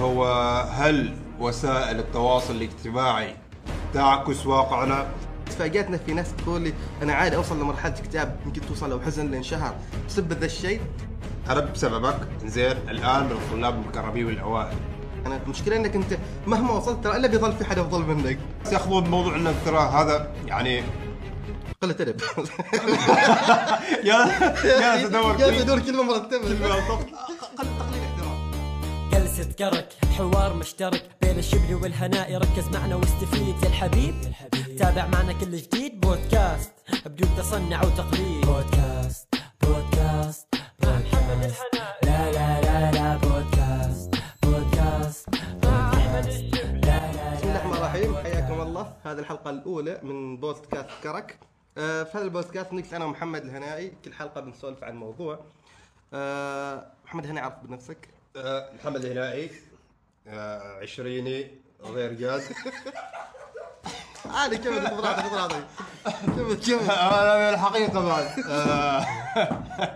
هو هل وسائل التواصل الاجتماعي تعكس واقعنا؟ تفاجأتنا في ناس تقول لي أنا عادي أوصل لمرحلة اكتئاب يمكن توصل لو حزن لانشهر بسبب ذا الشيء؟ أنا بسببك؟ زين الآن من الطلاب المقربين والأوائل. أنا المشكلة إنك أنت مهما وصلت ترى إلا بيظل في حدا أفضل منك. بس ياخذون الموضوع انك ترى هذا يعني قلة أدب. يا يا تدور يا تدور جلسة كرك حوار مشترك بين الشبل والهناء ركز معنا واستفيد يا الحبيب. تابع معنا كل جديد بودكاست بدون تصنع وتقليد. بودكاست بودكاست بودكاست لا لا لا لا بودكاست بودكاست بودكاست لا لا بسم الله الرحمن الرحيم. حياكم الله. هذه الحلقة الأولى من بودكاست كرك. آه، في هذا البودكاست نجلس أنا ومحمد الهنائي كل حلقة بنسولف عن موضوع. آه، محمد الهنائي عرف بنفسك. محمد الهلائي آه، عشريني غير جاد عادي كمل خذ راحتك خذ راحتك. كمل كمل. الحقيقة بعد. آه،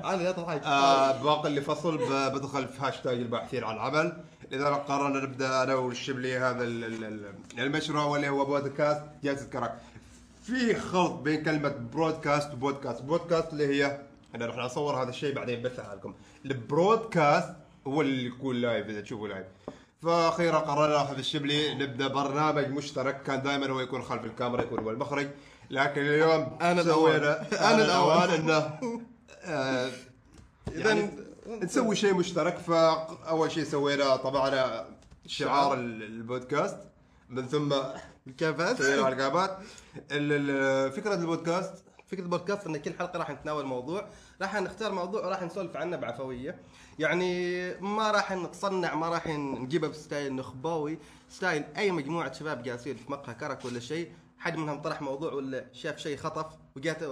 عادي لا تضحك. آه، باقي اللي فصل بدخل في هاشتاج الباحثين عن عمل لذلك قررنا نبدأ أنا والشبلي هذا ال- المشروع واللي هو بودكاست جلسة كرك في خلط بين كلمة broadcast وبودكاست. بودكاست اللي هي أنا راح اصور هذا الشيء بعدين بثه لكم ال broadcast هو اللي يكون live إذا تشوفوا live. فاخيرا قررنا في الشبلي نبدأ برنامج مشترك. كان دائما هو يكون خلف الكاميرا يكون هو المخرج. لكن اليوم أنا سوينا. أنا. الاوان إنه آه، يعني نسوي شيء مشترك. فأول شيء سوينا طبعنا شعار ال- البودكاست. من ثم الكافات سوينا العقابات. ال- ال- فكرة البودكاست فكرة البودكاست إن كل حلقة راح نتناول موضوع، راح نختار موضوع وراح نسولف عنه بعفوية. يعني ما راح نتصنع ما راح نجيبه ب style نخبوي، style أي مجموعة شباب جالسين في مقهى كرك ولا شيء، حد منهم طرح موضوع ولا شاف شيء خطف وجات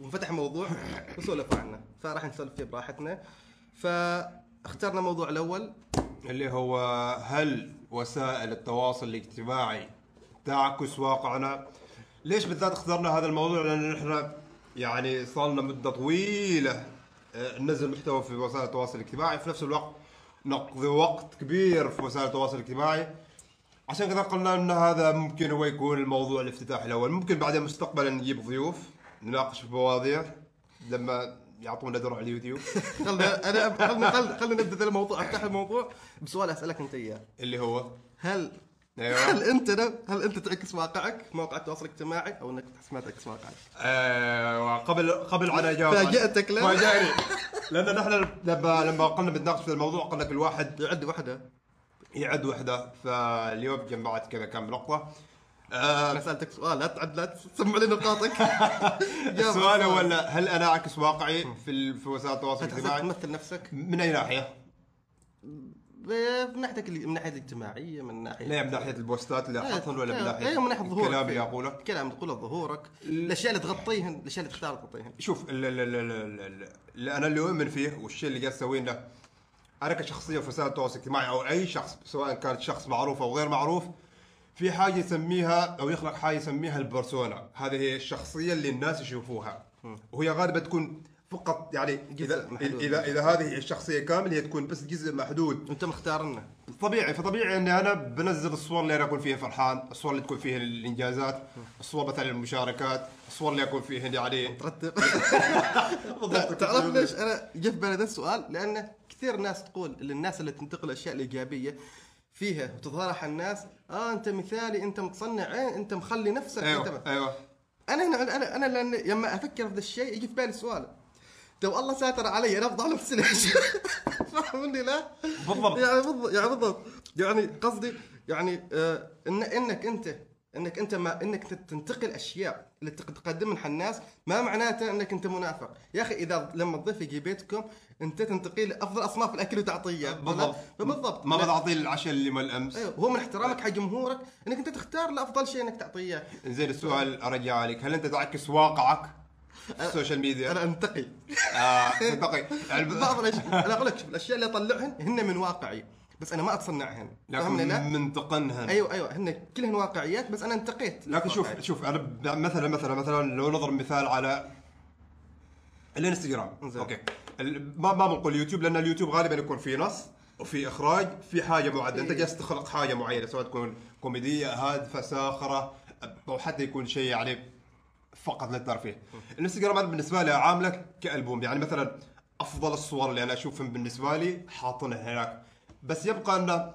وفتح موضوع وسولفوا عنه، فراح نسولف فيه براحتنا. فاخترنا الموضوع الأول اللي هو هل وسائل التواصل الاجتماعي تعكس واقعنا؟ ليش بالذات اخترنا هذا الموضوع؟ لأن إحنا يعني صار لنا مدة طويلة آه، ننزل محتوى في وسائل التواصل الاجتماعي. في نفس الوقت نقضي وقت كبير في وسائل التواصل الاجتماعي. عشان كذا قلنا إن هذا ممكن هو يكون الموضوع الافتتاحي الأول. ممكن بعدين مستقبلا نجيب ضيوف نناقش في مواضيع لما يعطونا دور على اليوتيوب. خلنا أنا خلنا خلنا نبدأ الموضوع أفتح الموضوع بسؤال أسألك أنت إياه. اللي هو؟ هل أيوة. هل أنت هل أنت تعكس واقعك؟ في مواقع التواصل الاجتماعي أو أنك تحس ما تعكس واقعك؟ آه قبل قبل عن اجاوب فاجأتك لا؟ فاجأني لأن نحن لما لما قلنا بنناقش في الموضوع قلنا كل واحد يعد واحدة يعد وحده. فاليوم جمعت كذا كم نقطه أنا سألتك سؤال لا تعد لا تسمع لي نقاطك. السؤال. هو هل أنا أعكس واقعي في وسائل التواصل الاجتماعي؟ تمثل نفسك؟ من أي ناحية؟ من اللي- من ناحية الاجتماعية من ناحية لا من ناحية البوستات اللي إيه، احطهم ولا من إيه، ناحية إيه، من ناحية ظهورك. الكلام اللي أقوله؟ الكلام اللي تقوله ظهورك الأشياء اللي تغطيهن الأشياء اللي تختار تغطيهن. شوف ال- ال- ال- ال- ال- اللي أنا اللي أؤمن فيه والشيء اللي قاعد أسويه إنه أنا كشخصية في وسائل التواصل الاجتماعي أو أي شخص سواء كان شخص معروف أو غير معروف في حاجة يسميها أو يخلق حاجة يسميها البرسونا. هذه هي الشخصية اللي الناس يشوفوها. وهي غالبا تكون فقط يعني إذا. إذا إذا هذه الشخصية كامل هي تكون بس جزء محدود. أنت مختار لنا طبيعي فطبيعي إني أنا بنزل الصور اللي أنا أكون فيها فرحان، الصور اللي تكون فيها الإنجازات، الصور مثلا المشاركات، الصور اللي أكون فيها يعني ترتب لا، تعرف ليش؟ أنا جه في بالي ذا السؤال؟ لأن كثير ناس تقول إن الناس اللي تنتقل الاشياء الإيجابية فيها وتظهرها على الناس آه أنت مثالي أنت متصنع إيه أنت مخلي نفسك أيوه انت أيوه. أنا هنا أنا أنا لأن لما أفكر في ذا الشيء يجي في بالي سؤال. تو الله ساتر علي أنا أفضل نفسي ليش؟ فاهمني لا؟ بالضبط. يعني بالضبط يعني بالضبط. يعني قصدي يعني آه إن إنك أنت إنك أنت ما إنك تنتقل أشياء اللي تق- تقدمها الناس ما معناته إنك أنت منافق. يا أخي إذا لما الضيف يجي بيتكم أنت تنتقي له أفضل أصناف الأكل وتعطية. بالضبط. بالضبط ما بتعطيه العشاء اللي مال امس أيوه هو من احترامك حق جمهورك إنك أنت تختار له افضل شيء إنك تعطيه. زين السؤال أرجع عليك هل أنت تعكس واقعك؟ ال social media؟ أنا أنتقي آه تنتقي يعني بعض الاشياء أنا أقول لك الأشياء اللي اطلعهن هن من واقعي بس أنا ما أتصنعهن فاهمني لا؟ لكن منتقنهن أيوه أيوه هن كلهن واقعيات بس أنا انتقيت لكن شوف واقعي. شوف أنا مثلا مثلا مثلا لو نضرب مثال على الإنستغرام. okay ما ما بنقول يوتيوب لأن اليوتيوب غالبا يكون فيه نص وفي إخراج في حاجة معينه أنت جالس تخلق حاجة معينة سواء تكون كوميدية هادفه ساخره أو حتى يكون شيء يعني فقط للترفيه الانستغرام أنا بالنسبة لي عامله كألبوم. يعني مثلا أفضل الصور اللي أنا أشوفهم بالنسبة لي حاطينها هناك. بس يبقى إنه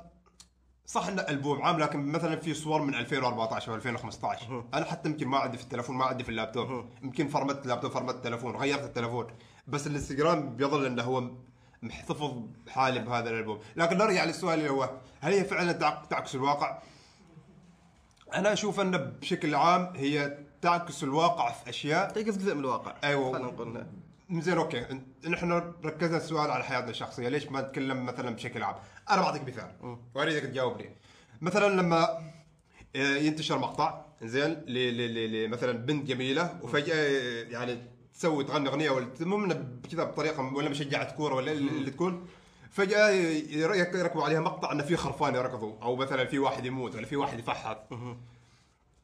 صح إنه ألبوم عام لكن مثلا في صور من 2014 و 2015 أنا حتى يمكن ما عندي في التليفون ما عندي في اللابتوب. يمكن فرمت اللابتوب فرمت التليفون غيرت التليفون بس الانستغرام بيظل إنه هو محتفظ حالي بهذا الألبوم. لكن نرجع للسؤال اللي هو هل هي فعلا تعك- تعكس الواقع؟ أنا أشوف إنه بشكل عام هي تعكس الواقع في أشياء. تعكس جزء من الواقع؟ أيوة. خلينا نقول زين أوكي. نحن ركزنا السؤال على حياتنا الشخصية. ليش ما نتكلم مثلا بشكل عام؟ أنا بعطيك مثال. وأريدك تجاوبني. مثلا لما آه، ينتشر مقطع زين مثلا بنت جميلة وفجأة آه، يعني تسوي تغني أغنية ولا المهم كذا بطريقة ولا مشجعة كورة ولا اللي تكون. فجأة ير- يركبوا عليها مقطع إنه في خرفان يركضوا. أو مثلا في واحد يموت ولا في واحد يفحط.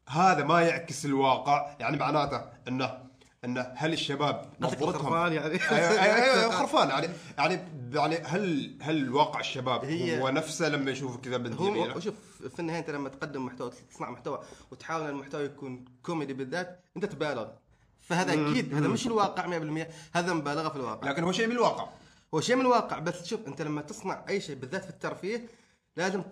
هذا ما يعكس الواقع. يعني معناته انه إنه هل الشباب نظرتهم خرفان يعني. أيوه أيوه أيوة، خرفان. يعني يعني يعني هل هل واقع الشباب هي- هو نفسه لما يشوف كذا بنت هو شوف في النهاية أنت لما تقدم محتوى تصنع محتوى وتحاول المحتوى يكون كوميدي بالذات أنت تبالغ. فهذا أكيد. هذا مش الواقع 100% هذا مبالغة في الواقع. لكن هو شيء من الواقع. هو شيء من الواقع. بس شوف أنت لما تصنع أي شيء بالذات في الترفيه لازم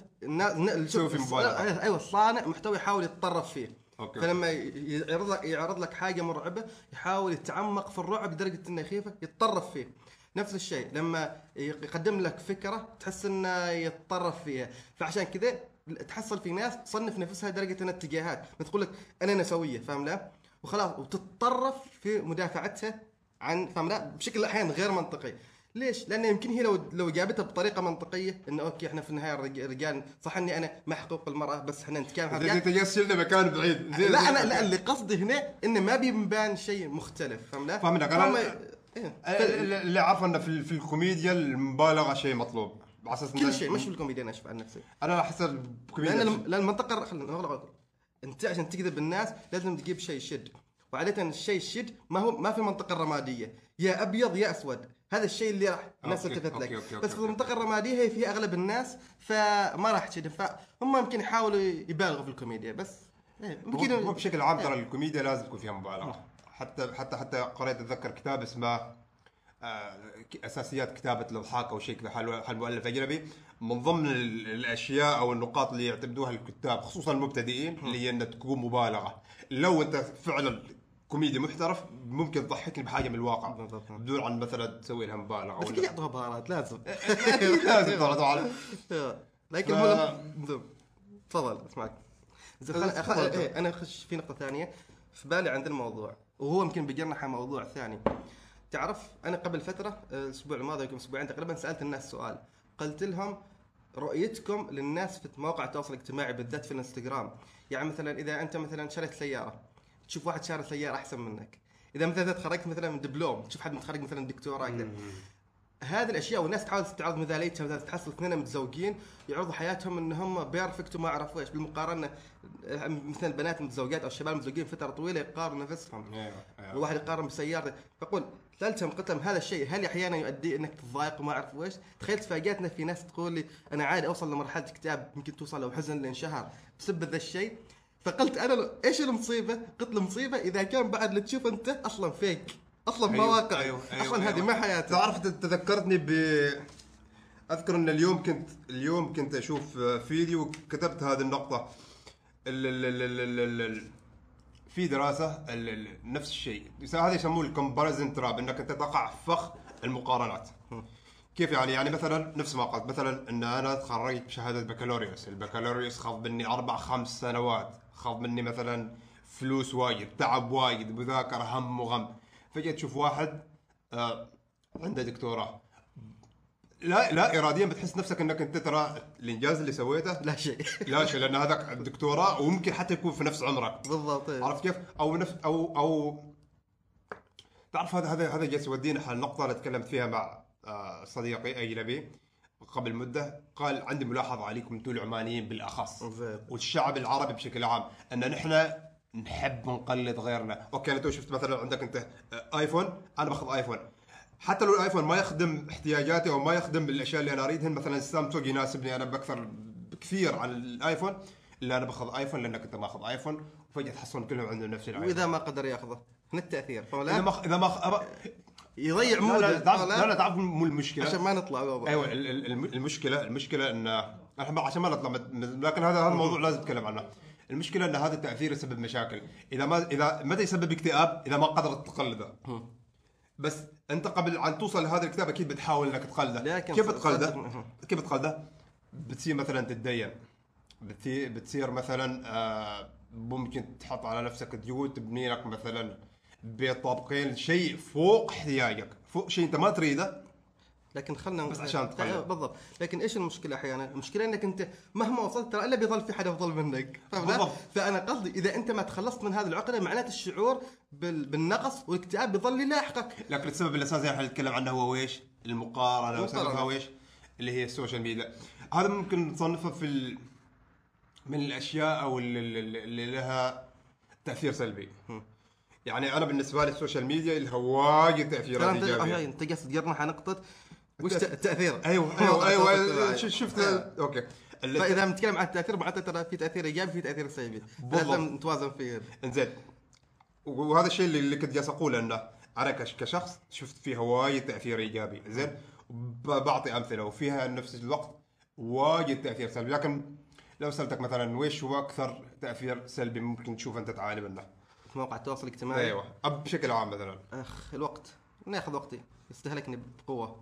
شوف مبالغة. أيوه الصانع محتوى يحاول يتطرف فيه. okay. فلما يعرض لك يعرض لك حاجة مرعبة يحاول يتعمق في الرعب لدرجة إنه يخيفك يتطرف فيه. نفس الشيء لما يقدم لك فكرة تحس إنه يتطرف فيها. فعشان كذا تحصل في ناس تصنف نفسها لدرجة إنها اتجاهات. تقول لك أنا نسوية فاهم لا؟ وخلاص وتتطرف في مدافعتها عن فاهم لا؟ بشكل أحيانا غير منطقي. ليش؟ لأنه يمكن هي لو لو جابتها بطريقة منطقية انه okay إحنا في النهاية الرجال صح إني أنا مع حقوق المراه بس إحنا نتكلم عن أنت جالس تشيلنا مكان بعيد زين لا أنا. لا اللي قصدي هنا إنه ما بيبان شيء مختلف فاهم لا؟ فاهمك، أنا- هم- إيه. اللي اعرفه انه في في الكوميديا المبالغة شيء مطلوب على أساس كل شيء مش في الكوميديا أنا أشوف عن نفسي أنا احس لأن الكوميديا لأن المنطقة خلينا. أنت عشان تجذب الناس لازم تجيب شيء شاذ وعادة الشيء الشاذ ما هو ما في المنطقة الرماديه يا أبيض يا أسود هذا الشيء اللي راح الناس تلتفت لك. okay، okay، okay، بس في okay. المنطقة الرمادية هي فيها أغلب الناس فما راح تشد فهم يمكن يحاولوا يبالغوا في الكوميديا بس إيه، هو يمكن هو بشكل عام ترى الكوميديا لازم تكون فيها مبالغة. حتى حتى حتى قريت أتذكر كتاب اسمه آه، أساسيات كتابة الإضحاك أو شيء كذا حال حال مؤلف أجنبي. من ضمن ال- الأشياء أو النقاط اللي يعتمدوها الكتاب خصوصا المبتدئين اللي هي إنها تكون مبالغة. لو أنت فعلا كوميدي محترف ممكن تضحكني بحاجة من الواقع. بالضبط. بدون عن مثلا تسوي لها مبالغة ولا- أكيد يعطوها بهارات لازم. لازم طبعا لكن هو. تفضل اسمعك. إيه أنا أخش في نقطة ثانية. في بالي عند الموضوع وهو يمكن بيجرنا موضوع ثاني. تعرف أنا قبل فترة الأسبوع الماضي يمكن أسبوعين تقريبا سألت الناس سؤال. قلت لهم رؤيتكم للناس في مواقع التواصل الاجتماعي بالذات في الانستغرام. يعني مثلا إذا أنت مثلا شريت سيارة تشوف واحد شاري سيارة أحسن منك. إذا مثلا تخرجت مثلا من دبلوم تشوف حد متخرج مثلا دكتوراه كذا. هذه الأشياء والناس تحاول تعرض مثاليتها مثلا تحصل اثنين متزوجين يعرضوا حياتهم ان هم بيرفكت وما أعرف إيش بالمقارنة مثلا البنات المتزوجات أو الشباب المتزوجين فترة طويلة يقارنوا نفسهم. أيوه أيوه. الواحد يقارن بسيارته فقول سألتهم قلت لهم هذا الشيء هل أحيانا يؤدي إنك تضايق وما أعرف إيش؟ تخيلت تفاجأتنا في ناس تقول لي أنا عادي أوصل لمرحلة اكتئاب يمكن توصل لو حزن لانشهر بسبب ذا الشيء. فقلت أنا إيش المصيبة؟ قلت المصيبة إذا كان بعد اللي تشوف أنت أصلا فيك أصلا ما أيوة، واقعي أيوة، أيوة، أصلا هذه أيوة. ما حياتك تعرف تذكرتني ب أذكر إن اليوم كنت اليوم كنت أشوف فيديو كتبت هذه النقطة. ال ال ال ال ال ال في دراسة ال ال نفس الشيء. هذا يسموه ال comparison trap إنك أنت تقع في فخ المقارنات. كيف يعني؟ يعني مثلا نفس ما قلت مثلا إن أنا تخرجت بشهادة بكالوريوس. البكالوريوس خذ مني أربع خمس سنوات. خذ مني مثلا فلوس وايد تعب وايد مذاكرة هم وغم. فجأة تشوف واحد آه عنده دكتوراه. لا لا اراديا بتحس نفسك إنك أنت ترى الإنجاز اللي سويته لا شيء. لا شيء لأن هذاك الدكتوراه وممكن حتى يكون في نفس عمرك. بالضبط. عرفت كيف؟ أو نفس أو أو تعرف هذا هذا هذا جالس يودينا حال نقطة أنا تكلمت فيها مع آه، صديقي اجنبي قبل مدة قال عندي ملاحظة عليكم أنتم العمانيين بالأخص. والشعب العربي بشكل عام أن نحن نحب نقلد غيرنا، okay أنا تو شفت مثلا عندك أنت آيفون أنا باخذ آيفون حتى لو الآيفون ما يخدم احتياجاتي أو ما يخدم الأشياء اللي أنا أريدهن مثلا السامسونج يناسبني أنا بأكثر بكثير عن الآيفون إلا أنا باخذ آيفون لأنك أنت ماخذ آيفون وفجأة تحصلون كلهم عندهم نفس العيب وإذا ما قدر يأخذه هنا التأثير فهو إذا لا ما إذا ما. يضيع لا موده. لا تعرف لا لا تعرف مو المشكلة؟ عشان ما نطلع بابا. أيوه ال- ال- الم- المشكلة المشكلة إن إحنا عشان ما نطلع لكن هذا هذا الموضوع لازم نتكلم عنه. المشكلة إن هذا التأثير يسبب مشاكل. إذا ما إذا متى يسبب اكتئاب؟ إذا ما قدرت تقلده. بس أنت قبل ان توصل لهذا الاكتئاب أكيد بتحاول إنك تقلده. كيف تقلده كيف تقلده بتصير مثلا تتدين. بتصير بتصير مثلا آه، ممكن تحط على نفسك ديون تبني لك مثلا. بيت طابقين شيء فوق احتياجك فوق شيء انت ما تريده لكن خلنا بس عشان تقلد. بالضبط لكن إيش المشكلة أحيانا؟ المشكلة إنك أنت مهما وصلت ترى إلا بيظل في حدا افضل منك؟ بالضبط. فأنا قصدي إذا أنت ما تخلصت من هذه العقدة معناته الشعور بال... بالنقص والاكتئاب بيظل يلاحقك لكن السبب الاساسي اللي إحنا نتكلم عنه هو إيش؟ المقارنة المقارنة. وسببها ويش؟ اللي هي ال social media هذا ممكن نصنفه في ال... من الأشياء أو اللي, اللي اللي لها تأثير سلبي يعني أنا بالنسبة لي ال social media لها ترى تاثيرات إيجابية. آه، أنت قصد على نقطة وش التاثير أيوه أيوه أيوه ش- شفت؟ okay. اللي- فإذا بنتكلم عن التأثير معناته ترى في تأثير إيجابي في تأثير سلبي. لازم نتوازن فيه. إنزين. وهذا الشيء اللي, اللي كنت جالس أقوله إنه أنا كش- كشخص شفت فيها وايد تأثير إيجابي. زين بعطي أمثلة. وفيها نفس الوقت وايد تأثير سلبي. لكن لو سألتك مثلا ويش هو أكثر تأثير سلبي ممكن تشوف أنت تعاني منه؟ في مواقع التواصل الاجتماعي. أيوه. بشكل عام مثلا. أخ الوقت. ناخذ وقتي. يستهلكني بقوة.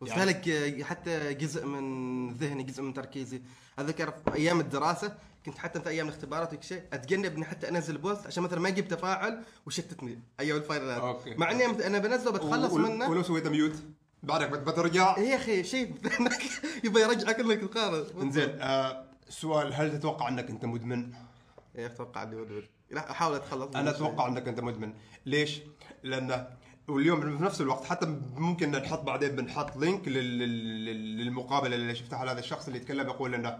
واستهلك آه، حتى جزء من ذهني جزء من تركيزي. أذكر في أيام الدراسة كنت حتى في أيام الاختبارات وكل شيء أتجنب إني حتى أنزل post عشان مثلا ما يجيب تفاعل وشتتني. أيام ال finalات okay. مع إني أنا بنزله بتخلص ول- منه. ولو سويت mute. بعدك بت- بترجع. يا أخي شيء. يبغى يرجعك إنك تقارن. إنزين آه سؤال هل تتوقع إنك أنت مدمن؟ إيه، أتوقع إني لا أحاول أتخلص أنا. أتوقع إنك أنت مدمن. ليش؟ لأن واليوم في نفس الوقت حتى ممكن نحط بعدين بنحط لينك لل- لل- للمقابلة اللي شفتها على هذا الشخص اللي يتكلم يقول إنه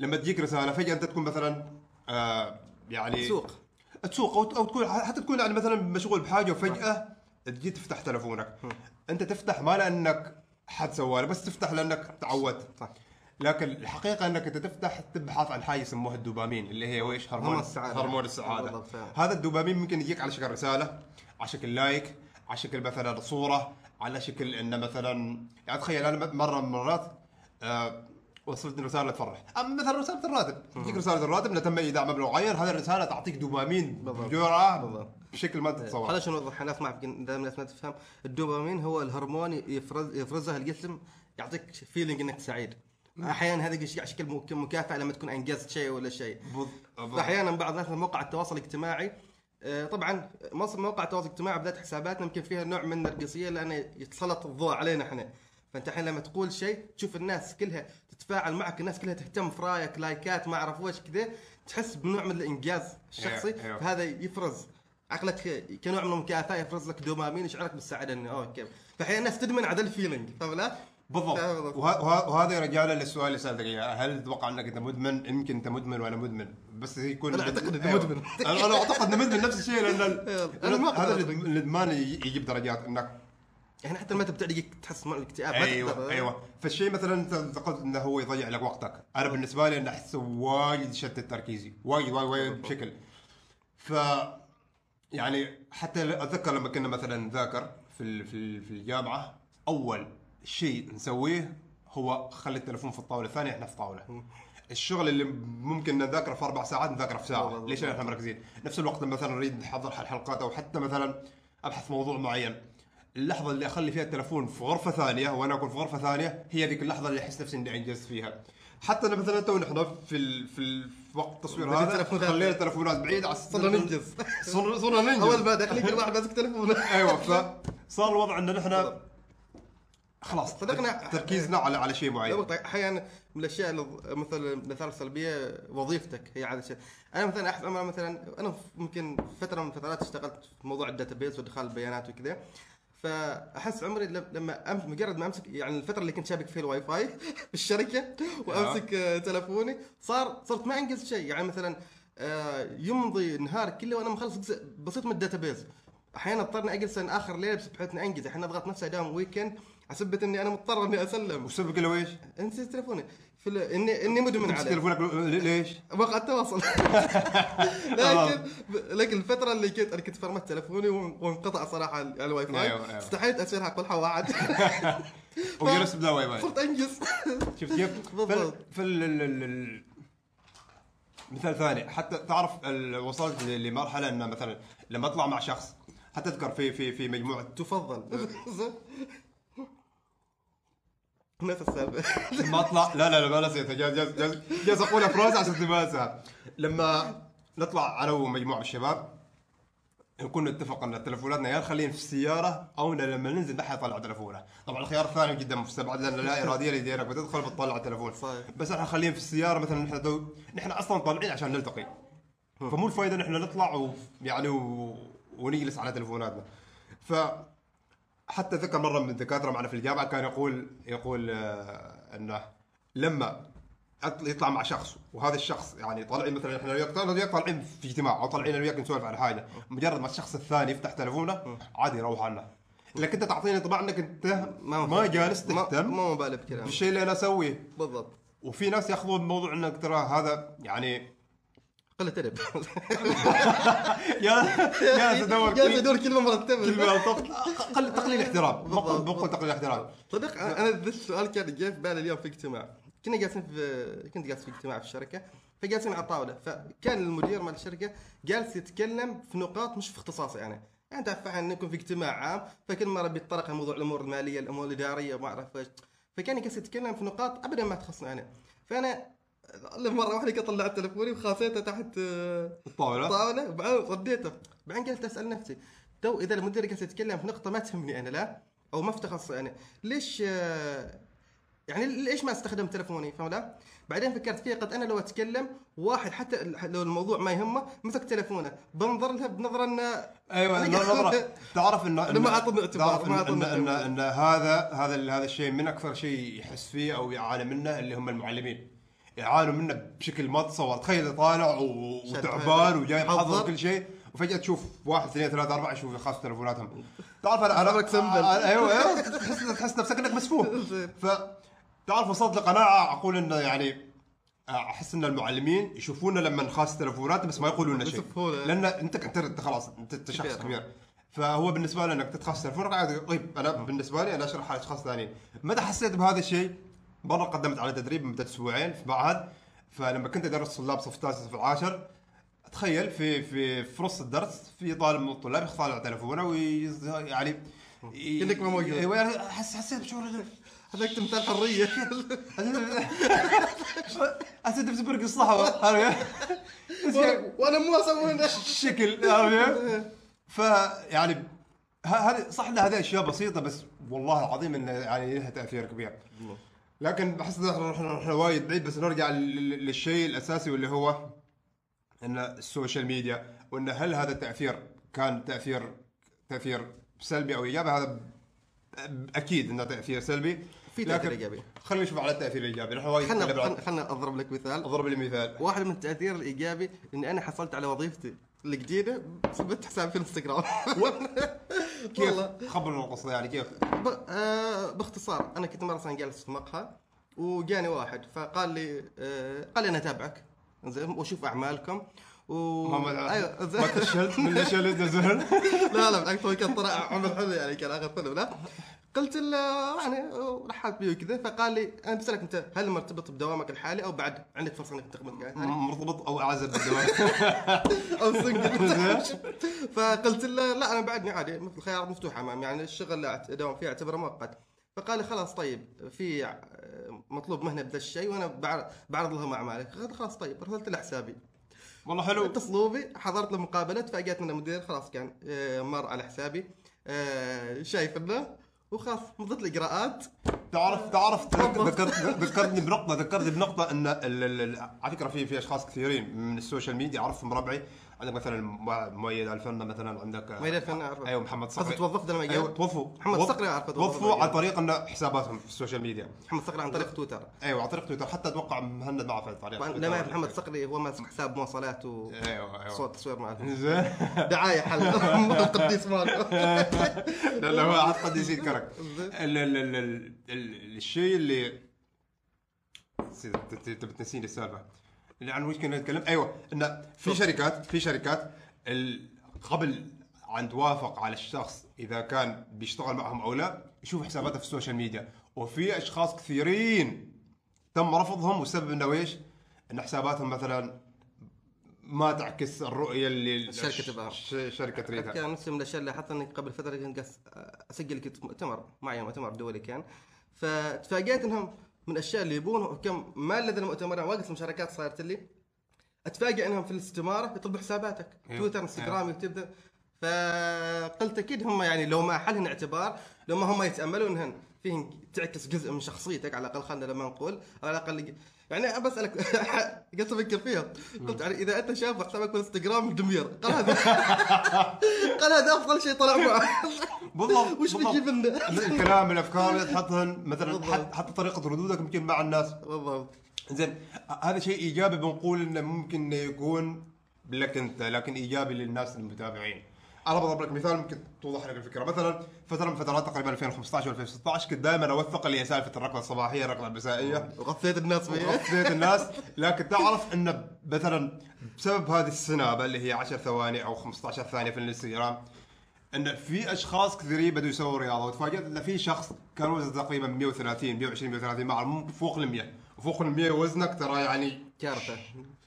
لما تجيك رسالة فجأة أنت تكون مثلا آه يعني تسوق. تسوق أو أو تكون حتى تكون يعني مثلا مشغول بحاجة وفجأة تجي تفتح تلفونك. أنت تفتح ما لأنك حد سواه بس تفتح لأنك تعودت. صح. لكن الحقيقة أنك أنت تفتح تبحث عن حاجة يسموها الدوبامين اللي هي ويش هرمون السعادة. هرمون السعادة. هذا الدوبامين ممكن يجيك على شكل رسالة على شكل لايك على شكل مثلا صورة على شكل إنه مثلا يعني تخيل أنا مرة من المرات آه وصلتني رسالة تفرح أما مثلا رسالة الراتب تجيك رسالة الراتب إنه تم إيداع مبلغ معين هذه الرسالة تعطيك دوبامين. بجرعة. بشكل ما تتصور خلينا نوضح الناس ما دائما الناس ما تفهم الدوبامين هو الهرمون يفرز يفرزه الجسم يعطيك feeling إنك سعيد أحيانا هذا الشيء على شكل مك- مكافأة لما تكون أنجزت شيء ولا شيء. فأحيانا بعض الناس من مواقع التواصل الاجتماعي آه، طبعا في مواقع التواصل الاجتماعي بدات حساباتنا يمكن فيها نوع من النرجسية لأن يتسلط الضوء علينا إحنا. فأنت الحين لما تقول شيء تشوف الناس كلها تتفاعل معك الناس كلها تهتم في رأيك likeات ما أعرف وش كذا تحس بنوع من الإنجاز الشخصي. أيوة، أيوة. فهذا يفرز. عقلك كنوع من المكافأة يفرز لك دوبامين يشعرك بالسعادة؟ إنه okay. فأحيانا الناس تدمن على ال feeling فاهم لا؟ بالضبط. وه- وه- وهذا يرجعنا للسؤال اللي سألتك إياه. هل تتوقع أنك أنت مدمن؟ يمكن انت مدمن وأنا مدمن. بس يكون أنا أعتقد إني أيوة. مدمن. أنا أعتقد إني مدمن نفس الشيء لأن ال- هذا. الادمان يجيب درجات إنك يعني حتى لما تبدا تحس مع الاكتئاب أيوه. أيوه. فالشيء مثلا أنت قلت إنه هو يضيع لك وقتك. أنا بالنسبة لي انه احسه وايد يشتت تركيزي. وايد وايد وايد بشكل. ف يعني حتى أتذكر لما كنا مثلا نذاكر في في الجامعة أول شيء نسويه هو خلي التليفون في الطاولة الثانية إحنا في طاولة. الشغل اللي ممكن نذاكره في أربع ساعات نذاكره في ساعة. ليش إحنا مركزين؟ نفس الوقت مثلا نريد نحضر حلقات أو حتى مثلا أبحث موضوع معين. اللحظة اللي أخلي فيها التلفون في غرفة ثانية وأنا أكون في غرفة ثانية هي ذيك اللحظة اللي أحس نفسي إني أنجزت فيها. حتى أنا مثلا تو نحن في ال... في, ال... في وقت التصوير هذا. خلينا التلفونات بعيد على صرنا ننجز. صرنا ننجز. أول ما داخلين كل واحد ماسك تليفونه أيوه فصار الوضع ان نحن خلاص صدقنا- تركيزنا على على شيء معين. بالضبط أحيانا من الأشياء اللي مثل الأثار السلبية وظيفتك هي عاده شيء أنا مثلا احس أنا مثلا أنا ممكن فترة من الفترات اشتغلت في موضوع ال database وادخال البيانات وكذا. فأحس عمري لم- لما أم مجرد ما أمسك يعني الفترة اللي كنت شابك فيها الواي فاي في الشركة وأمسك آه، تلفوني صار صرت ما انجز شيء. يعني مثلا آه، يمضي نهار كله وأنا مخلص جزء بسيط من ال database أحيانا اضطرني أجلس آخر ليلة بس بحيث إني انجز الحين أضغط نفسي أداوم weekend عسب إني أنا مضطر إني أسلم. وسبب له إيش؟ نسيت تليفوني في ال- اني إني مدمن عليه. تليفونك ليش؟ مواقع التواصل لكن لكن الفترة اللي كنت أنا كنت فرمت تليفوني وانقطع صراحة على الواي فاي. أيوة، أيوة. استحيت أسوي حق الحواعد وجلست بلا واي فاي. صرت أنجز. شفت كيف؟ بالضبط. في ال ال ال ال مثال ثاني. حتى تعرف وصلت لمرحلة ان مثلا لما أطلع مع شخص حتى أذكر في في في مجموعه تفضل. نفس السالفه لما اطلع لا لا لا ما نسيتها جالس جالس جالس جالس اقولها في راسي عشان تنساها لما نطلع أنا ومجموعة من الشباب نكون نتفق أن تلفوناتنا يا نخليهم في السيارة أو لما ننزل ما حد يطلع تلفونه، طبعا الخيار الثاني جدا مستبعد لأن لا إرادية ليدينك بتدخل بتطلع التلفون. صحيح. بس إحنا نخليهم في السيارة مثلا نحن دو... نحن أصلا طالعين عشان نلتقي. فمو الفائده نحن نطلع ويعني و... ونجلس على تلفوناتنا. ف حتى ذكر مرة من الدكاترة معنا في الجامعة كان يقول يقول آه، إنه لما يطلع مع شخص وهذا الشخص يعني طالعين مثلا إحنا وياك طالعين في اجتماع أو طالعين وياك نسولف عن حاجة مجرد ما الشخص الثاني يفتح تلفونه عادي يروح عنه. لكن أنت تعطيني انطباع إنك أنت ما, ما جالس تهتم ما بكلامك بالشيء اللي أنا أسويه. بالضبط. وفي ناس يأخذون الموضوع انك ترى هذا يعني قلة أدب. يا يا تدور جالس ادور كلمة مرتبة. كلمة طب- قل تقليل احترام. بقول. تقليل احترام. صدق أنا أنا ذا السؤال كان جاي في بالي اليوم في اجتماع. كنا جالسين في كنت جالس في اجتماع في الشركة. فجالسين على الطاوله فكان المدير مال الشركة جالس يتكلم في نقاط مش في اختصاصي أنا. أنت إحنا نكون في اجتماع عام فكل مرة بيتطرق موضوع الأمور المالية الأمور الإدارية وما أعرف إيش. فكان جالس يتكلم في نقاط ابدا ما تخصني أنا. فأنا مرة واحدة طلعت تليفوني وخاصيته تحت آه، الطاولة؟ طاوله وبعدين رديته. بعدين قلت أسأل نفسي تو إذا المدير جالس يتكلم في نقطة ما تهمني أنا لا؟ أو ما في تخصصي أنا ليش آه، يعني ليش ما استخدم تلفوني فاهم لا؟ بعدين فكرت فيها قد أنا لو أتكلم واحد حتى لو الموضوع ما يهمه مسك تلفونه بنظر له بنظرة إنه أيوه نظرة. تعرف إنه أنا ما أعطوني اعتبار، ما ان أعطوني ان ان. إن هذا هذا هذا الشيء من أكثر شيء يحس فيه أو يعاني منه اللي هم المعلمين. يعانوا منه بشكل ما تتصور تخيل طالع و- وتعبان. وجاي محضر حضر. كل شيء وفجأة تشوف واحد اثنين ثلاثة أربعة يشوف خاص تلفوناتهم تعرف أنا أنا سنبل. أنا- أيوه أيوه تحس تحس نفسك إنك مسفوه ف تعرف وصلت لقناعه أقول إنه يعني أحس إن المعلمين يشوفونا لما نخاص تلفونات بس ما يقولوا لنا شيء. لأن أنت أنت, خلاص أنت, شخص كبير. فهو بالنسبة له إنك تتخصص عادي طيب أنا بالنسبة لي أنا أشرح على أشخاص ثانيين متى حسيت بهذا الشيء؟ مرة قدمت على تدريب مدة أسبوعين في معهد فلما كنت أدرس طلاب صف التاسع صف العاشر تخيل في في في نص الدرس في طالب من الطلاب يطالع تلفونه وي يعني كأنك ما موجود. أيوه حس حسيت بشعور هذاك تمثال حرية. حسيت بسبرق الصحوة وأنا مو أسوي الشكل؟ فيعني هذه صح إن هذه أشياء بسيطة بس والله العظيم انه يعني لها تأثير كبير. لكن بحس إن إحنا إحنا وايد بعيد بس نرجع لل- للشيء الأساسي واللي هو إن ال social media وإن هل هذا التأثير كان تاثير تأثير سلبي أو إيجابي؟ هذا أكيد إنه تأثير سلبي في تأثير لكن إيجابي. خلينا نشوف على التأثير الإيجابي. نحن وايد خلنا- خلنا أضرب لك مثال. أضرب لي مثال. واحد من التأثير الإيجابي إني أنا حصلت على وظيفتي. الجديدة ثبت حسابي في الانستغرام. كيف؟ خبرنا القصة يعني كيف؟ ب... آه باختصار أنا كنت مرة جالس في مقهى وجاني واحد فقال لي آه قال لي أنا أتابعك. زين وأشوف أعمالكم و ما ما أيوه. ما تشلت من اللي يا زهر. لا لا بالعكس هو كان طلع عمل حلو يعني كان اخذ حلو لا. قلت له يعني رحبت بيه وكذا فقال لي أنا بسألك أنت هل مرتبط بدوامك الحالي أو بعد؟ عندك فرصة إنك مكان ثاني؟ مرتبط أو اعزب بالدوام. أو single فقلت له لا أنا بعدني عادي الخيارات مفتوحة امامي يعني الشغل اللي اداوم فيه أعتبره مؤقت. فقال لي خلاص طيب في مطلوب مهنة بذا الشيء وأنا بعرض, لهم أعمالي. قلت خلاص طيب ارسلت له حسابي. والله حلو. اتصلوا بي حضرت له مقابلة تفاجأت من المدير خلاص كان آه، مر على حسابي آه، شايف انه وخلاص مضت الإجراءات. تعرف تعرف ذكرت ذكرتني بنقطه ذكرتني بنقطة إن على فكرة في في أشخاص كثيرين من السوشيال ميديا أعرفهم ربعي عندك مثلا مؤيد الفنه مثلا عندك مؤيد الفنة أعرفه. أيوه محمد قصدي صقر توظفت لما أيوه توظفوا. محمد وظ- صقر أعرفه توظف وظفوا لما عن. طريق إنه حساباتهم في السوشيال ميديا. محمد صقر عن طريق تويتر. أيوه عن طريق تويتر. حتى أتوقع مهند معه في طريق. لما محمد صقري هو ماسك حساب مواصلات و أيوه أيوه. صوت تصوير معه. زين. دعاية حل. القديس ماله لا لا هو عاد قد يزيد كرك. ال- ال- ال- ال- ال- الشيء اللي بتنسيني السالفة. اللي عن وش كنا نتكلم. أيوه انه في شركات في شركات قبل عن توافق على الشخص إذا كان بيشتغل معهم أو لا يشوف حساباته في ال social media. وفي أشخاص كثيرين تم رفضهم والسبب إنه إيش؟ إن حساباتهم مثلا ما تعكس الرؤية اللي الشركة الش- تبغاها. الش- الشركة تريدها. كان نفسي من الاشياء اللي لاحظت إني قبل فترة كنت أسجل كنت مؤتمر معي مؤتمر دولي كان. فتفاجئت إنهم من الاشياء اللي يبون كم ما لدى المؤتمر واقف مشاركات صارت لي أتفاجئ إنهم في الاستمارة يطلبوا حساباتك أيوه. تويتر إنستغرام يوتيوب ده. فقلت أكيد هم يعني لو ما حلهن اعتبار لو ما هم يتاملوا انهن فيهن تعكس جزء من شخصيتك على الأقل خلينا لما نقول على الأقل يعني أنا بسالك قلت أفكر فيها قلت يعني إذا أنت شايف حسابك في الانستغرام دمير قال هذا قال هذا أفضل شيء طلع معه بالضبط وش. بيجيب لنا؟ الكلام الأفكار اللي تحطهن مثلا. حتى, طريقة ردودك يمكن مع الناس بالضبط زين هذا شيء إيجابي بنقول إنه ممكن يكون لك أنت لكن إيجابي للناس المتابعين أنا بضرب لك مثال ممكن توضح لك الفكرة. مثلا فترة من فترات تقريبا 2015 و 2016 كنت دائما أوثق اللي هي سالفه الركضه الصباحية الركضه المسائيه وغفيت الناس فيه وغفيت الناس. لكن تعرف إن مثلا بسبب هذه السنابة اللي هي 10 ثواني أو 15 ثانية في الانستغرام إن في أشخاص كثيرين بدوا يسووا رياضة. وتفاجأت إن في شخص كان وزنه تقريبا 130 120 130 مع فوق ال 100 وفوق ال 100 وزنك ترى يعني كارثة.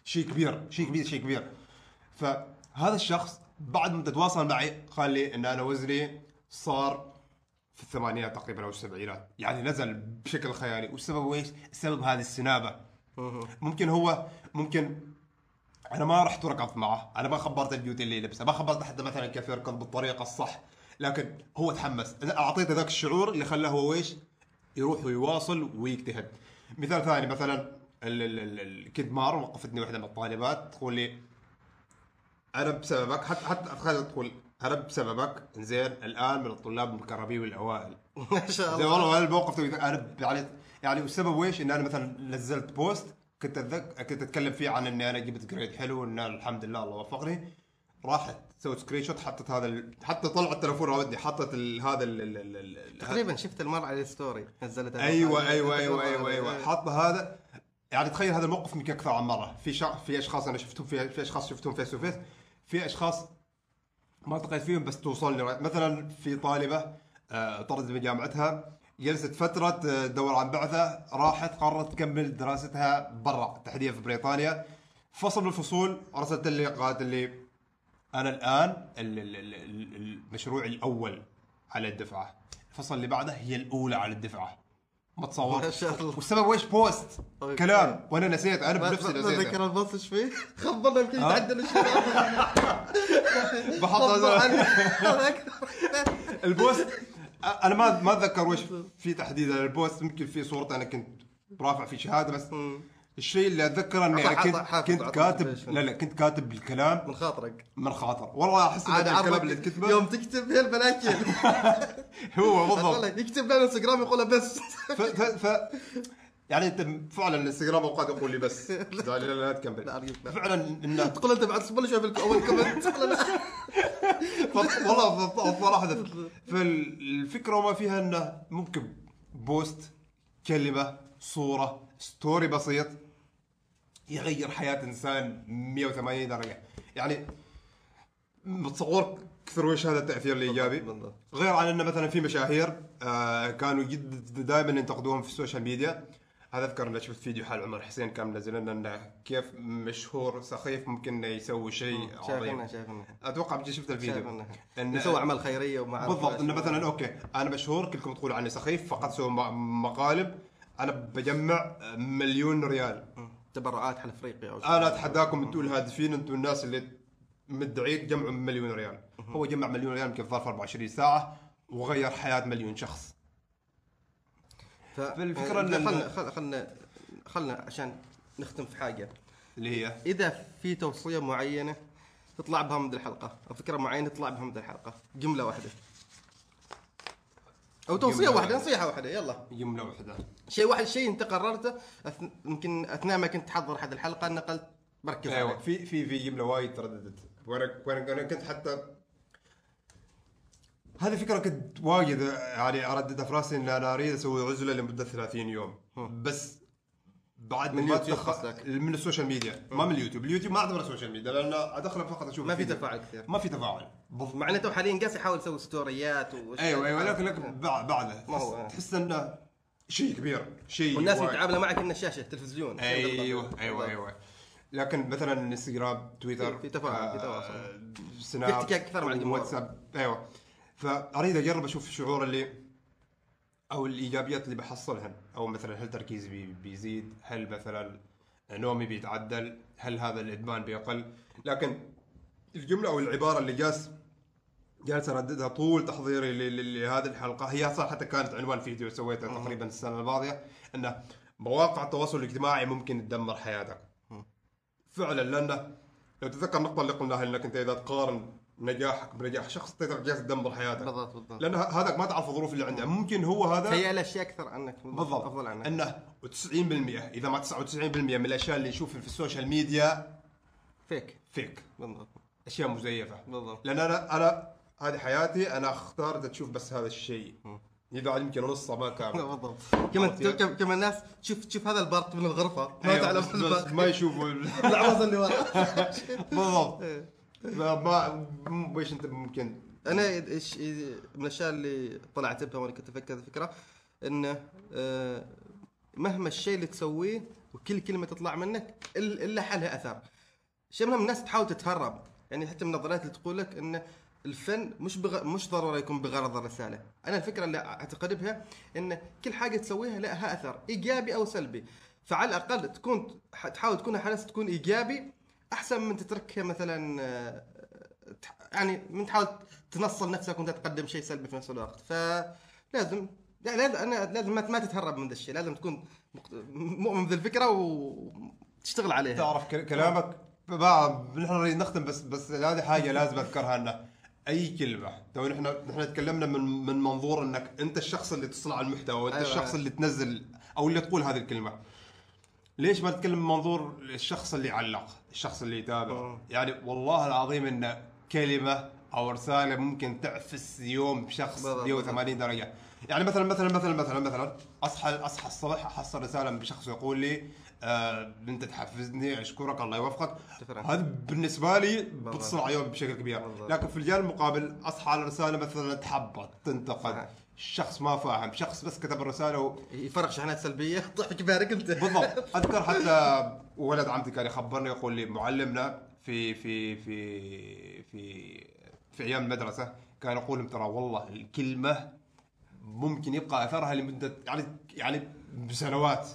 شيء كبير شيء كبير شيء كبير. فهذا الشخص بعد ما تتواصل معي قال لي إن أنا وزني صار في الثمانينات تقريبا أو السبعينات. يعني نزل بشكل خيالي. والسبب إيش؟ السبب هذه السنابة. ممكن هو ممكن أنا ما رحت وركضت معه. أنا ما خبرت البيوت اللي لبسه ما خبرت حتى مثلا كيف يركض بالطريقة الصح. لكن هو تحمس. أنا أعطيته ذاك الشعور اللي خلاه هو إيش؟ يروح ويواصل ويجتهد. مثال ثاني مثلا ال- ال- ال- الكدمار وقفتني واحدة من الطالبات. تقول لي أنا بسببك حتى حتى خلينا تقول أنا بسببك زين الآن من الطلاب المكرمين والأوائل. ما شاء الله. والله هذا الموقف؟ توي- أنا يعني يعني والسبب ويش؟ إن أنا مثلا نزلت post كنت أتذك... كنت أتكلم فيه عن إني أنا جبت grade حلو وإن الحمد لله الله وفقني. راحت سويت screenshot حطت هذا ال... حتى طلع التليفون راودني حطت ال... هذا ال... ال... ال... ال... تقريبا شفت المرة على ال story نزلتها. أيوه أيوه أيوه أيوه أيوه. حط هذا يعني تخيل هذا الموقف يمكن أكثر عن مرة. في شا... في أشخاص أنا شفتهم في في أشخاص شفتهم face to face في أشخاص ما التقيت فيهم بس توصلني مثلا في طالبة آه، طردت من جامعتها جلست فترة آه، تدور عن بعثة راحت قررت تكمل دراستها برا تحديدا في بريطانيا. فصل من الفصول أرسلت لي قالت لي أنا الآن ال- ال- ال- ال- المشروع الأول على الدفعة. الفصل اللي بعده هي الأولى على الدفعة. ما تصور. والسبب ويش post. كلام. وأنا نسيت. أنا بنفسي نسيت. ال post إيش فيه؟ خبرنا يمكن؟ يتعدل الشباب بحط. البوست. أنا ما ما أتذكر وش في تحديدا البوست يمكن في صورته. أنا كنت رافع في شهادة بس. الشيء اللي أتذكره إني حافظ- كنت حافظ كنت كاتب. لا لا كنت كاتب الكلام من خاطرك. من خاطر. والله أحس عاد الكلام اللي تكتبه يوم تكتب هي البلاكين. هو بالضبط. يكتب لنا انستغرام يقول بس. ف, ف, ف يعني أنت فعلا الانستغرام أوقات يقول لي بس. لا لا لا تكمل. لا،. فعلا انه تقول أنت بعد صبر شوي في اول comment والله صراحة فالفكرة وما فيها إنه ممكن post كلمة صورة story بسيط. يغير حياة إنسان 180 درجة. يعني بتصور كثر وش هذا التأثير الإيجابي؟ بالضبط. غير عن إنه مثلا في مشاهير آه كانوا جد دائما ينتقدوهم في ال social media. هذا أذكر اني شفت فيديو حال عمر حسين كان منزل لنا إنه كيف مشهور سخيف ممكن إنه يسوي شيء عظيم. شايفينها أتوقع شفت الفيديو. إن- يسوي أعمال خيرية وما بالضبط. إنه مثلا okay أنا مشهور كلكم تقولوا عني سخيف فقط سووا م- مقالب. أنا بجمع مليون ريال. تبرعات حال افريقيا. أنا أتحداكم أنتم الهادفين أنتم الناس اللي مدعين جمعوا مليون ريال. هو جمع مليون ريال يمكن في ظرف 24 ساعة وغير حياة مليون شخص. ف- فالفكرة إن- خلنا خلنا خلنا خلنا عشان نختم في حاجة. اللي هي؟ إذا في توصية معينة تطلع بها من الحلقة أو فكرة معينة تطلع بها من الحلقة جملة واحدة. أو توصيه واحدة واحدة. نصيحه واحدة. يلا. جمله واحدة شيء واحد شيء انت قررته. يمكن أثناء ما كنت تحضر حد الحلقة نقلت بركز أيوه في في في جمله وايد ترددت وأنا وأنا كنت حتى هذه فكره كنت وايد يعني أرددها في راسي ان أنا أريد أسوي عزلة لمدة 30 يوم. بس بعد من اليوتيوب قصدك؟ من ال social media. ما من اليوتيوب. اليوتيوب ما أعتبره social media لأن أدخله فقط أشوف ما في. تفاعل كثير. ما في تفاعل. مع إنه تو حاليا قاعد يحاول يسوي ستوريات أيوه أيوه لكن لكن بع- بعده. تحس- إنه شيء كبير. شيء والناس. يتعاملوا معك انه شاشة تلفزيون أيوه أيوه أيوه لكن مثلا إنستغرام تويتر في- تفاعل، في آه، تواصل. سناب في احتكاك أكثر مع الجمهور. واتساب. أيوه. فأريد أجرب أشوف الشعور اللي أو الإيجابيات اللي بحصلها أو مثلا هل تركيزي بي- بيزيد؟ هل مثلا نومي بيتعدل؟ هل هذا الإدمان بيقل؟ لكن الجملة أو العبارة اللي جالس جالس أرددها طول تحضيري لهذه الحلقة هي صار حتى كانت عنوان فيديو سويته تقريبا السنة الماضية انه مواقع التواصل الاجتماعي ممكن تدمر حياتك. فعلا لأنه لو تتذكر النقطة اللي قلناها إنك أنت إذا تقارن نجاحك بنجاح شخص تقدر جالس تدمر حياتك بالضبط بالضبط. لأن هذاك ما تعرف الظروف اللي عنده. ممكن هو هذا له أشياء أكثر عنك. بالضبط. أفضل عنك. أنه 90% إذا ما 99% من الأشياء اللي نشوفها في ال social media fake. fake. بالضبط. أشياء مزيفة. بالضبط. لأن أنا أنا هذه حياتي أنا اخترت تشوف بس هذا الشيء. إذا يمكن نصه ما كامل. بالضبط. كمان كم- كم الناس تشوف تشوف هذا البارت من الغرفة. ما أيوة، تعلم. ما يشوفوا العوز اللي ورا. بالضبط. ما إيش أنت ممكن؟ أنا إيش من الأشياء اللي طلعت بها وأنا كنت أفكر الفكرة انه آه، مهما الشيء اللي تسويه وكل كلمة تطلع منك إلا حلها أثر. شيء من الناس تحاول تتهرب. يعني حتى من النظريات اللي تقول لك إن الفن مش بغ... مش ضروري يكون بغرض الرسالة. أنا الفكرة اللي اعتقد بها إن كل حاجة تسويها لها أثر إيجابي أو سلبي. فعلى الأقل تكون تحاول تكون حدث تكون إيجابي أحسن من تتركها مثلا آه، يعني من تحاول تنصل نفسك وأنت تقدم شيء سلبي في نفس الوقت فلازم يعني لازم لازم ما تتهرب من ذا الشيء لازم تكون مؤمن بذي الفكرة وتشتغل عليها تعرف كلامك نحن نريد نختم بس بس هذه حاجة لازم أذكرها إنه أي كلمة تو نحن نحن تكلمنا من من منظور إنك أنت الشخص اللي تصنع المحتوى وانت أيوة. أيوة. الشخص اللي تنزل أو اللي تقول هذه الكلمة ليش ما تتكلم من منظور الشخص اللي يعلق الشخص اللي يتابع أوه. يعني والله العظيم إن كلمة أو رسالة ممكن تعفس يوم شخص بالضبط. 180 درجة يعني مثلا مثلا مثلا مثلا مثلا أصحى أصحى الصبح أحصل رسالة من شخص يقول لي آه أنت تحفزني أشكرك الله يوفقك. هذا بالنسبة لي بتصنع يوم بشكل كبير بالضبط. لكن في الجانب المقابل أصحى على رسالة مثلا تحبط تنتقد الشخص ما فاهم شخص بس كتب الرسالة و... يفرغ شحنات سلبية. طيح في بارك أنت. بالضبط. أذكر حتى ولد عمتي كان يخبرني يقول لي معلمنا في في في في في أيام المدرسة كان يقول لهم ترى والله الكلمة ممكن يبقى أثرها لمده يعني يعني بسنوات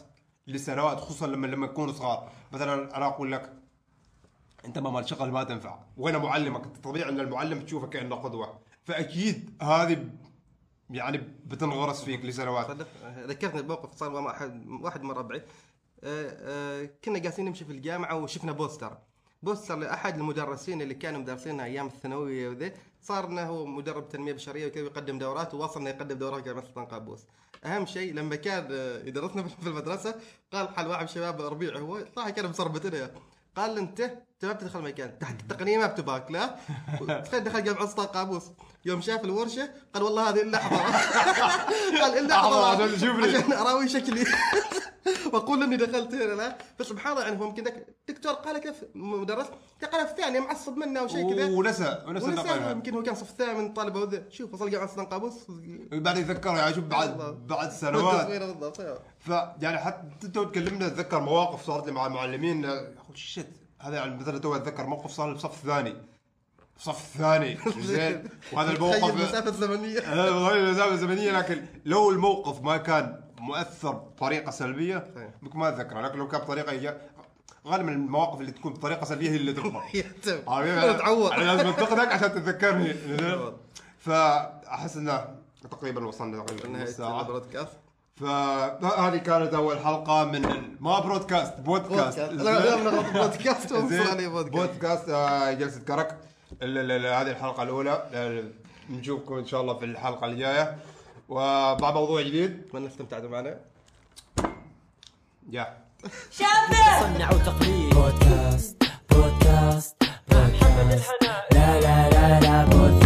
لسنوات خصوصا لما لما يكونوا صغار. مثلا أنا أقول لك أنت ما مال شغل ما تنفع. وأنا معلمك طبيعي أن المعلم تشوفه كأنه قدوة. فأكيد هذه يعني بتنغرس فيك لسنوات. صدق. ذكرتني بموقف صار مع احد واحد مرة بعيد. آه، آه، كنا جالسين نمشي في الجامعة وشفنا بوستر. بوستر لأحد المدرسين اللي كانوا مدرسيننا أيام الثانوية وذي. صار إنه هو مدرب تنمية بشرية وكذا يقدم دورات وواصل انه يقدم دورات جامعه سلطان قابوس أهم شيء لما كان آه، يدرسنا في المدرسة قال حال واحد من الشباب ربيع هو صراحة كان مسربتنا قال انت انت ما بتدخل مكان. تحت التقنية ما بتباك لا؟ تخيل دخل جامعه سلطان قابوس يوم شاف الورشة قال والله هذه اللحظه قال إلا لحظة لحظه عشان تشوفني. عشان أراوي شكلي. واقول إني دخلت هنا لا؟ فسبحان الله يعني هو يمكن ذاك الدكتور قال كيف مدرس قال في الثانية معصب منه وشيء كذا. ونسى ونسى النقل يمكن هو كان صف ثامن طالب وذا شوف وصل جامعه سلطان قابوس. بعد يتذكر يعني شوف بعد. بعد سنوات. أيوة. فيعني حتى تو تكلمنا أتذكر مواقف صارت لي مع المعلمين. يقول shit هذا يعني مثلا تو أتذكر موقف صار لي بصف ثاني. صف ثاني. زين. وهذا الموقف هذا غير المسافه الزمنيه لكن لو الموقف ما كان مؤثر بطريقة سلبية. ممكن ما اتذكره لكن لو كان بطريقه ايجابيه غالبا المواقف اللي تكون بطريقه سلبية هي اللي تكبر؟ تعوض. أنا لازم أنتقدك عشان تتذكرني. فأحس إنه تقريبا وصلنا تقريبا نهاية نص ساعه فهذه كانت أول حلقة من ما برودكاست بودكاست. بودكاست. لا نغلط بودكاست. بودكاست. آه، جلسة كرك. هذه الحلقة الأولى. نشوفكم إن شاء الله في الحلقة الجاية. ومع موضوع جديد. أتمنى استمتعتوا معنا. يا. تصنع وتقليد بودكاست بودكاست بودكاست. لا لا لا لا بودكاست.